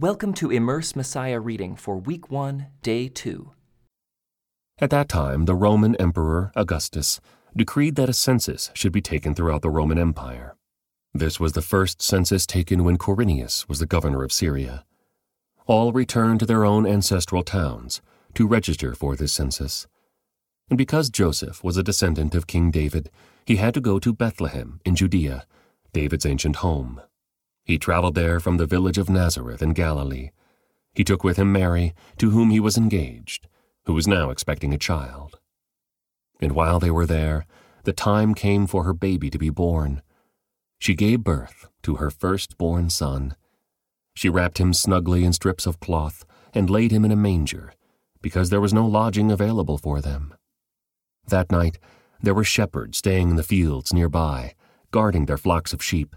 Welcome to Immerse Messiah reading for week 1, day 2. At that time, the Roman Emperor Augustus decreed that a census should be taken throughout the Roman Empire. This was the first census taken when Quirinius was the governor of Syria. All returned to their own ancestral towns to register for this census. And because Joseph was a descendant of King David, he had to go to Bethlehem in Judea, David's ancient home. He traveled there from the village of Nazareth in Galilee. He took with him Mary, to whom he was engaged, who was now expecting a child. And while they were there, the time came for her baby to be born. She gave birth to her firstborn son. She wrapped him snugly in strips of cloth and laid him in a manger, because there was no lodging available for them. That night, there were shepherds staying in the fields nearby, guarding their flocks of sheep.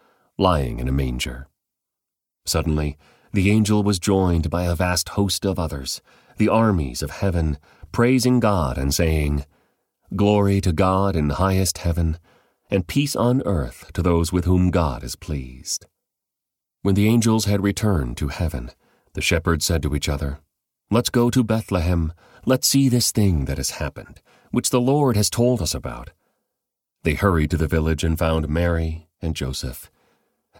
lying in a manger. Suddenly, the angel was joined by a vast host of others, the armies of heaven, praising God and saying, Glory to God in highest heaven, and peace on earth to those with whom God is pleased. When the angels had returned to heaven, the shepherds said to each other, Let's go to Bethlehem. Let's see this thing that has happened, which the Lord has told us about. They hurried to the village and found Mary and Joseph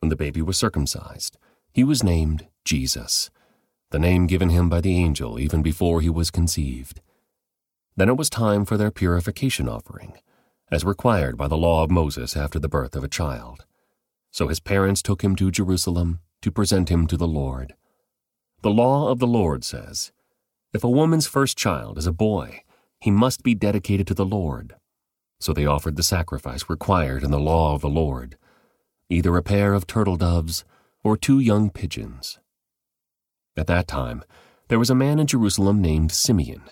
when the baby was circumcised, he was named Jesus, the name given him by the angel even before he was conceived. Then it was time for their purification offering, as required by the law of Moses after the birth of a child. So his parents took him to Jerusalem to present him to the Lord. The law of the Lord says, If a woman's first child is a boy, he must be dedicated to the Lord. So they offered the sacrifice required in the law of the Lord either a pair of turtle doves or two young pigeons. At that time, there was a man in Jerusalem named Simeon.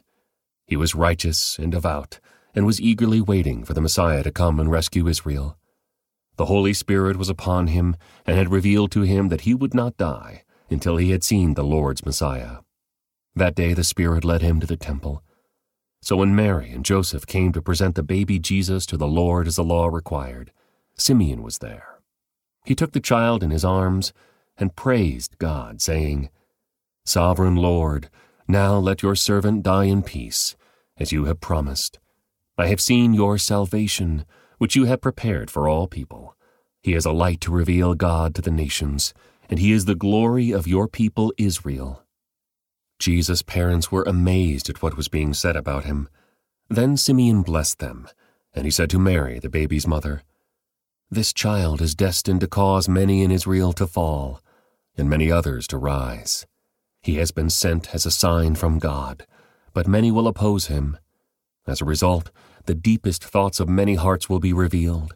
He was righteous and devout and was eagerly waiting for the Messiah to come and rescue Israel. The Holy Spirit was upon him and had revealed to him that he would not die until he had seen the Lord's Messiah. That day the Spirit led him to the temple. So when Mary and Joseph came to present the baby Jesus to the Lord as the law required, Simeon was there. He took the child in his arms and praised God, saying, Sovereign Lord, now let your servant die in peace, as you have promised. I have seen your salvation, which you have prepared for all people. He is a light to reveal God to the nations, and he is the glory of your people Israel. Jesus' parents were amazed at what was being said about him. Then Simeon blessed them, and he said to Mary, the baby's mother, this child is destined to cause many in Israel to fall, and many others to rise. He has been sent as a sign from God, but many will oppose him. As a result, the deepest thoughts of many hearts will be revealed,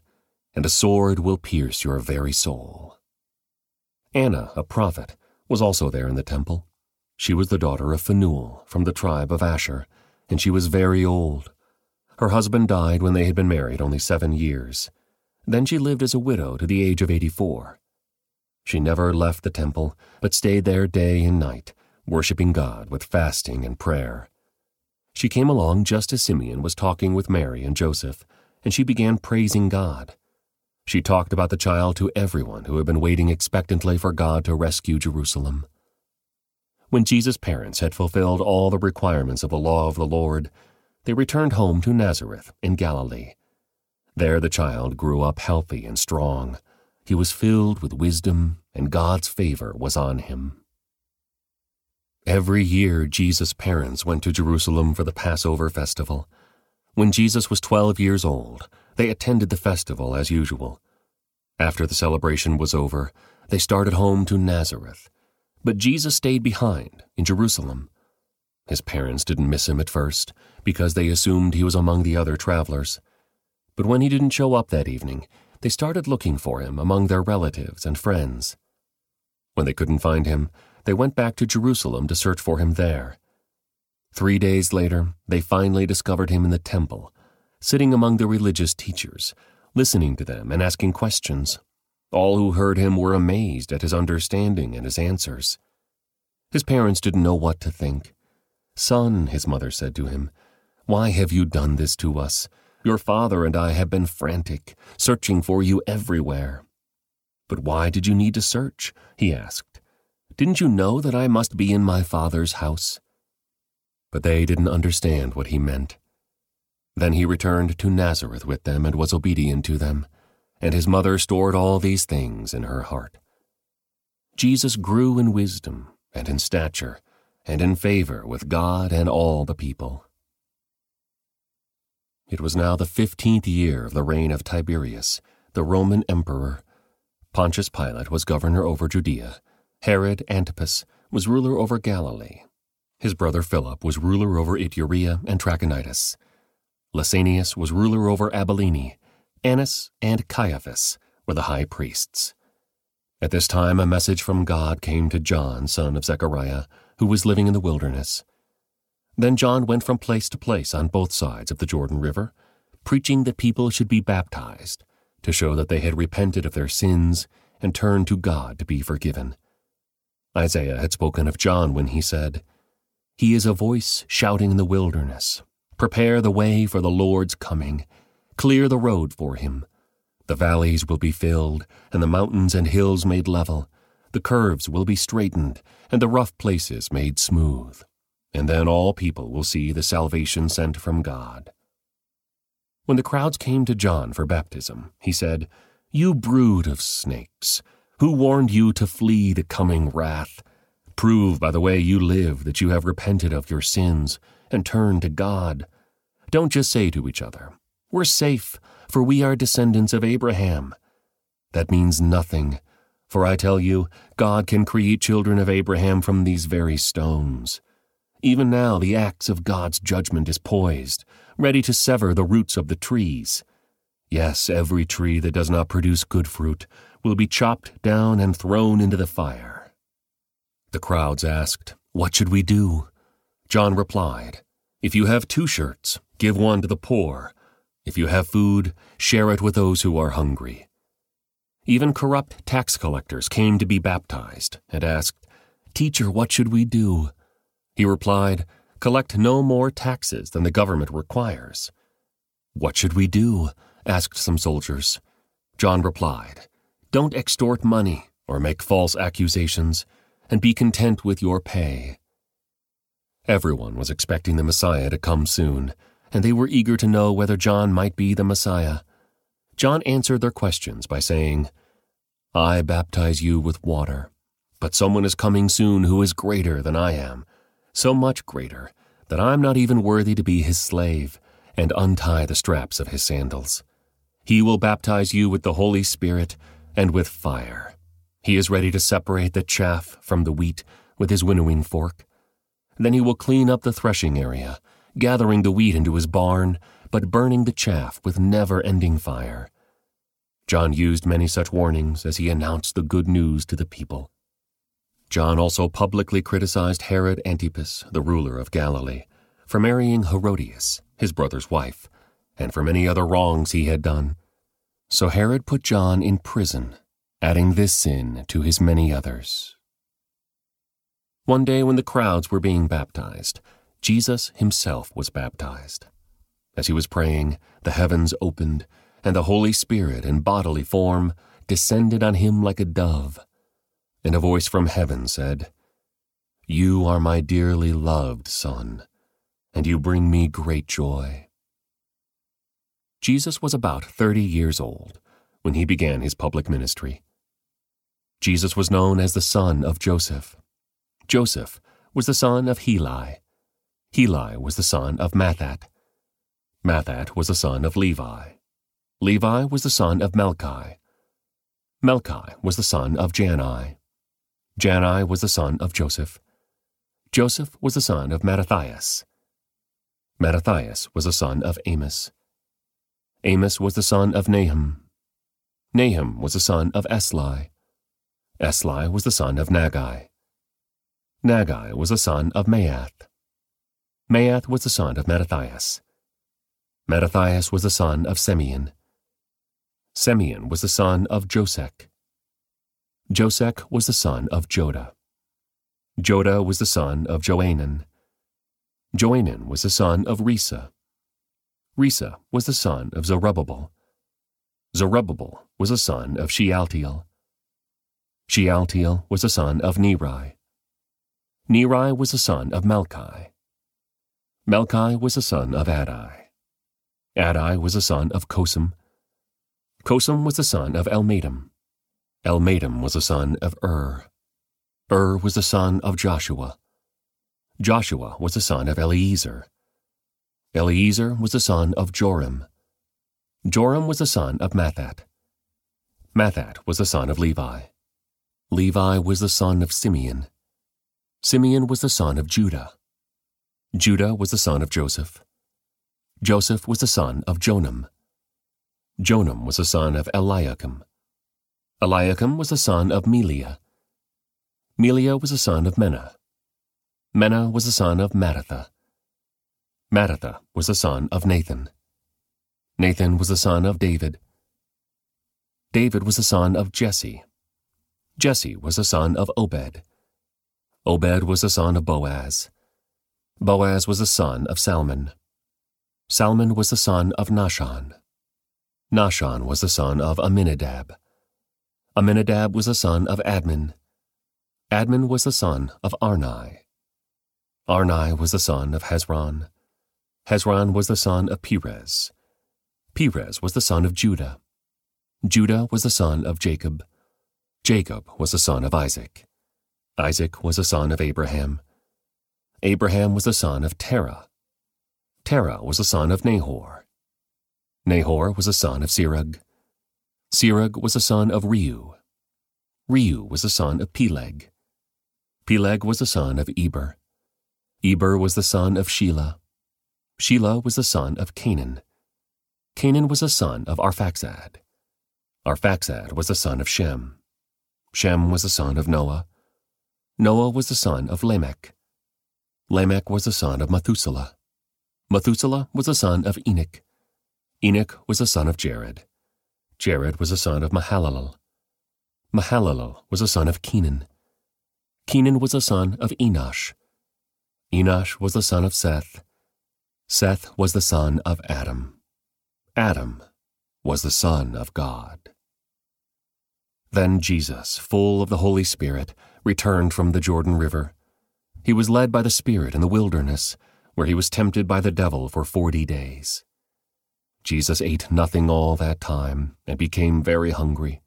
and a sword will pierce your very soul. Anna, a prophet, was also there in the temple. She was the daughter of Phanuel from the tribe of Asher, and she was very old. Her husband died when they had been married only seven years then she lived as a widow to the age of 84. She never left the temple, but stayed there day and night, worshiping God with fasting and prayer. She came along just as Simeon was talking with Mary and Joseph, and she began praising God. She talked about the child to everyone who had been waiting expectantly for God to rescue Jerusalem. When Jesus' parents had fulfilled all the requirements of the law of the Lord, they returned home to Nazareth in Galilee there the child grew up healthy and strong. He was filled with wisdom, and God's favor was on him. Every year, Jesus' parents went to Jerusalem for the Passover festival. When Jesus was 12 years old, they attended the festival as usual. After the celebration was over, they started home to Nazareth. But Jesus stayed behind in Jerusalem. His parents didn't miss him at first because they assumed he was among the other travelers. But when he didn't show up that evening, they started looking for him among their relatives and friends. When they couldn't find him, they went back to Jerusalem to search for him there. Three days later, they finally discovered him in the temple, sitting among the religious teachers, listening to them and asking questions. All who heard him were amazed at his understanding and his answers. His parents didn't know what to think. Son, his mother said to him, why have you done this to us? Your father and I have been frantic, searching for you everywhere. But why did you need to search? he asked. Didn't you know that I must be in my father's house? But they didn't understand what he meant. Then he returned to Nazareth with them and was obedient to them, and his mother stored all these things in her heart. Jesus grew in wisdom and in stature and in favor with God and all the people. It was now the fifteenth year of the reign of Tiberius, the Roman emperor. Pontius Pilate was governor over Judea. Herod Antipas was ruler over Galilee. His brother Philip was ruler over Iturea and Trachonitis. Lysanias was ruler over Abilene. Annas and Caiaphas were the high priests. At this time, a message from God came to John, son of Zechariah, who was living in the wilderness. Then John went from place to place on both sides of the Jordan River, preaching that people should be baptized to show that they had repented of their sins and turned to God to be forgiven. Isaiah had spoken of John when he said, He is a voice shouting in the wilderness, Prepare the way for the Lord's coming, clear the road for him. The valleys will be filled, and the mountains and hills made level. The curves will be straightened, and the rough places made smooth and then all people will see the salvation sent from God. When the crowds came to John for baptism, he said, You brood of snakes, who warned you to flee the coming wrath? Prove by the way you live that you have repented of your sins and turned to God. Don't just say to each other, We're safe, for we are descendants of Abraham. That means nothing, for I tell you, God can create children of Abraham from these very stones. Even now, the axe of God's judgment is poised, ready to sever the roots of the trees. Yes, every tree that does not produce good fruit will be chopped down and thrown into the fire. The crowds asked, What should we do? John replied, If you have two shirts, give one to the poor. If you have food, share it with those who are hungry. Even corrupt tax collectors came to be baptized and asked, Teacher, what should we do? He replied, Collect no more taxes than the government requires. What should we do? asked some soldiers. John replied, Don't extort money or make false accusations, and be content with your pay. Everyone was expecting the Messiah to come soon, and they were eager to know whether John might be the Messiah. John answered their questions by saying, I baptize you with water, but someone is coming soon who is greater than I am so much greater that I'm not even worthy to be his slave, and untie the straps of his sandals. He will baptize you with the Holy Spirit and with fire. He is ready to separate the chaff from the wheat with his winnowing fork. Then he will clean up the threshing area, gathering the wheat into his barn, but burning the chaff with never ending fire. John used many such warnings as he announced the good news to the people. John also publicly criticized Herod Antipas, the ruler of Galilee, for marrying Herodias, his brother's wife, and for many other wrongs he had done. So Herod put John in prison, adding this sin to his many others. One day when the crowds were being baptized, Jesus himself was baptized. As he was praying, the heavens opened, and the Holy Spirit in bodily form descended on him like a dove and a voice from heaven said, You are my dearly loved Son, and you bring me great joy. Jesus was about 30 years old when he began his public ministry. Jesus was known as the son of Joseph. Joseph was the son of Heli. Heli was the son of Matthat. Matthat was the son of Levi. Levi was the son of Melchi. Melchi was the son of Jannai. Jannai was the son of Joseph. Joseph was the son of Mattathias. Mattathias was the son of Amos. Amos was the son of Nahum. Nahum was the son of Esli. Esli was the son of Naggai. Naggai was the son of Maath. Maath was the son of Mattathias. Mattathias was the son of Simeon. Simeon was the son of Josech. Josech was the son of Joda. Joda was the son of Joanan. Joanan was the son of Rhesa. Rhesa was the son of Zerubbabel. Zerubbabel was the son of Shealtiel. Shealtiel was the son of Neri. Neri was the son of Melchi. Melchi was the son of Adai. Adai was the son of Cosam. Cosam was the son of Elmadam. Elmadam was the son of Ur. Ur was the son of Joshua. Joshua was the son of Eliezer. Eliezer was the son of Joram. Joram was the son of Matthat. Matthat was the son of Levi. Levi was the son of Simeon. Simeon was the son of Judah. Judah was the son of Joseph. Joseph was the son of Jonam. Jonam was the son of Eliakim. Eliakim was the son of Melea. Melea was the son of Menna. Menna was the son of Mattatha. Mattatha was the son of Nathan. Nathan was the son of David. David was the son of Jesse. Jesse was the son of Obed. Obed was the son of Boaz. Boaz was the son of Salmon. Salmon was the son of Nahshon. Nahshon was the son of Amminadab. Amminadab was the son of Admin. Admin was the son of Arni. Arni was the son of Hezron. Hezron was the son of Perez. Perez was the son of Judah. Judah was the son of Jacob. Jacob was the son of Isaac. Isaac was the son of Abraham. Abraham was the son of Terah. Terah was the son of Nahor. Nahor was the son of Serug. Serug was the son of Reu. Reu was the son of Peleg. Peleg was the son of Eber. Eber was the son of Shelah. Shelah was the son of Cainan. Cainan was the son of Arphaxad. Arphaxad was the son of Shem. Shem was the son of Noah. Noah was the son of Lamech. Lamech was the son of Methuselah. Methuselah was the son of Enoch. Enoch was the son of Jared. Jared was a son of Mahalalel. Mahalalel was a son of Kenan. Kenan was a son of Enosh. Enosh was the son of Seth. Seth was the son of Adam. Adam was the son of God. Then Jesus, full of the Holy Spirit, returned from the Jordan River. He was led by the Spirit in the wilderness, where he was tempted by the devil for forty days. Jesus ate nothing all that time and became very hungry.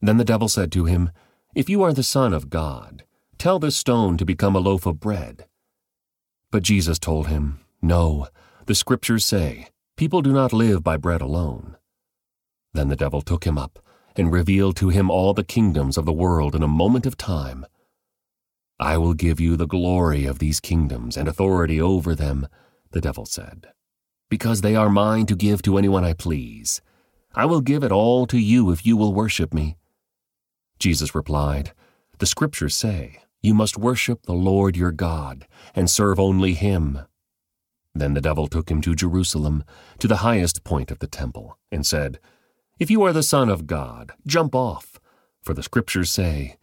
Then the devil said to him, If you are the Son of God, tell this stone to become a loaf of bread. But Jesus told him, No, the Scriptures say, People do not live by bread alone. Then the devil took him up and revealed to him all the kingdoms of the world in a moment of time. I will give you the glory of these kingdoms and authority over them, the devil said because they are mine to give to anyone I please. I will give it all to you if you will worship me. Jesus replied, The scriptures say, You must worship the Lord your God, and serve only him. Then the devil took him to Jerusalem, to the highest point of the temple, and said, If you are the Son of God, jump off, for the scriptures say,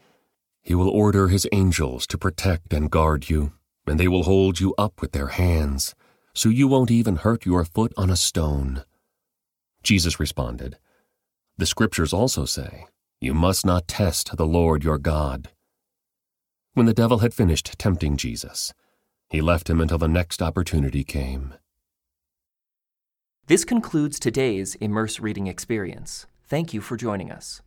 He will order his angels to protect and guard you, and they will hold you up with their hands so you won't even hurt your foot on a stone. Jesus responded, The scriptures also say, You must not test the Lord your God. When the devil had finished tempting Jesus, he left him until the next opportunity came. This concludes today's Immerse Reading Experience. Thank you for joining us.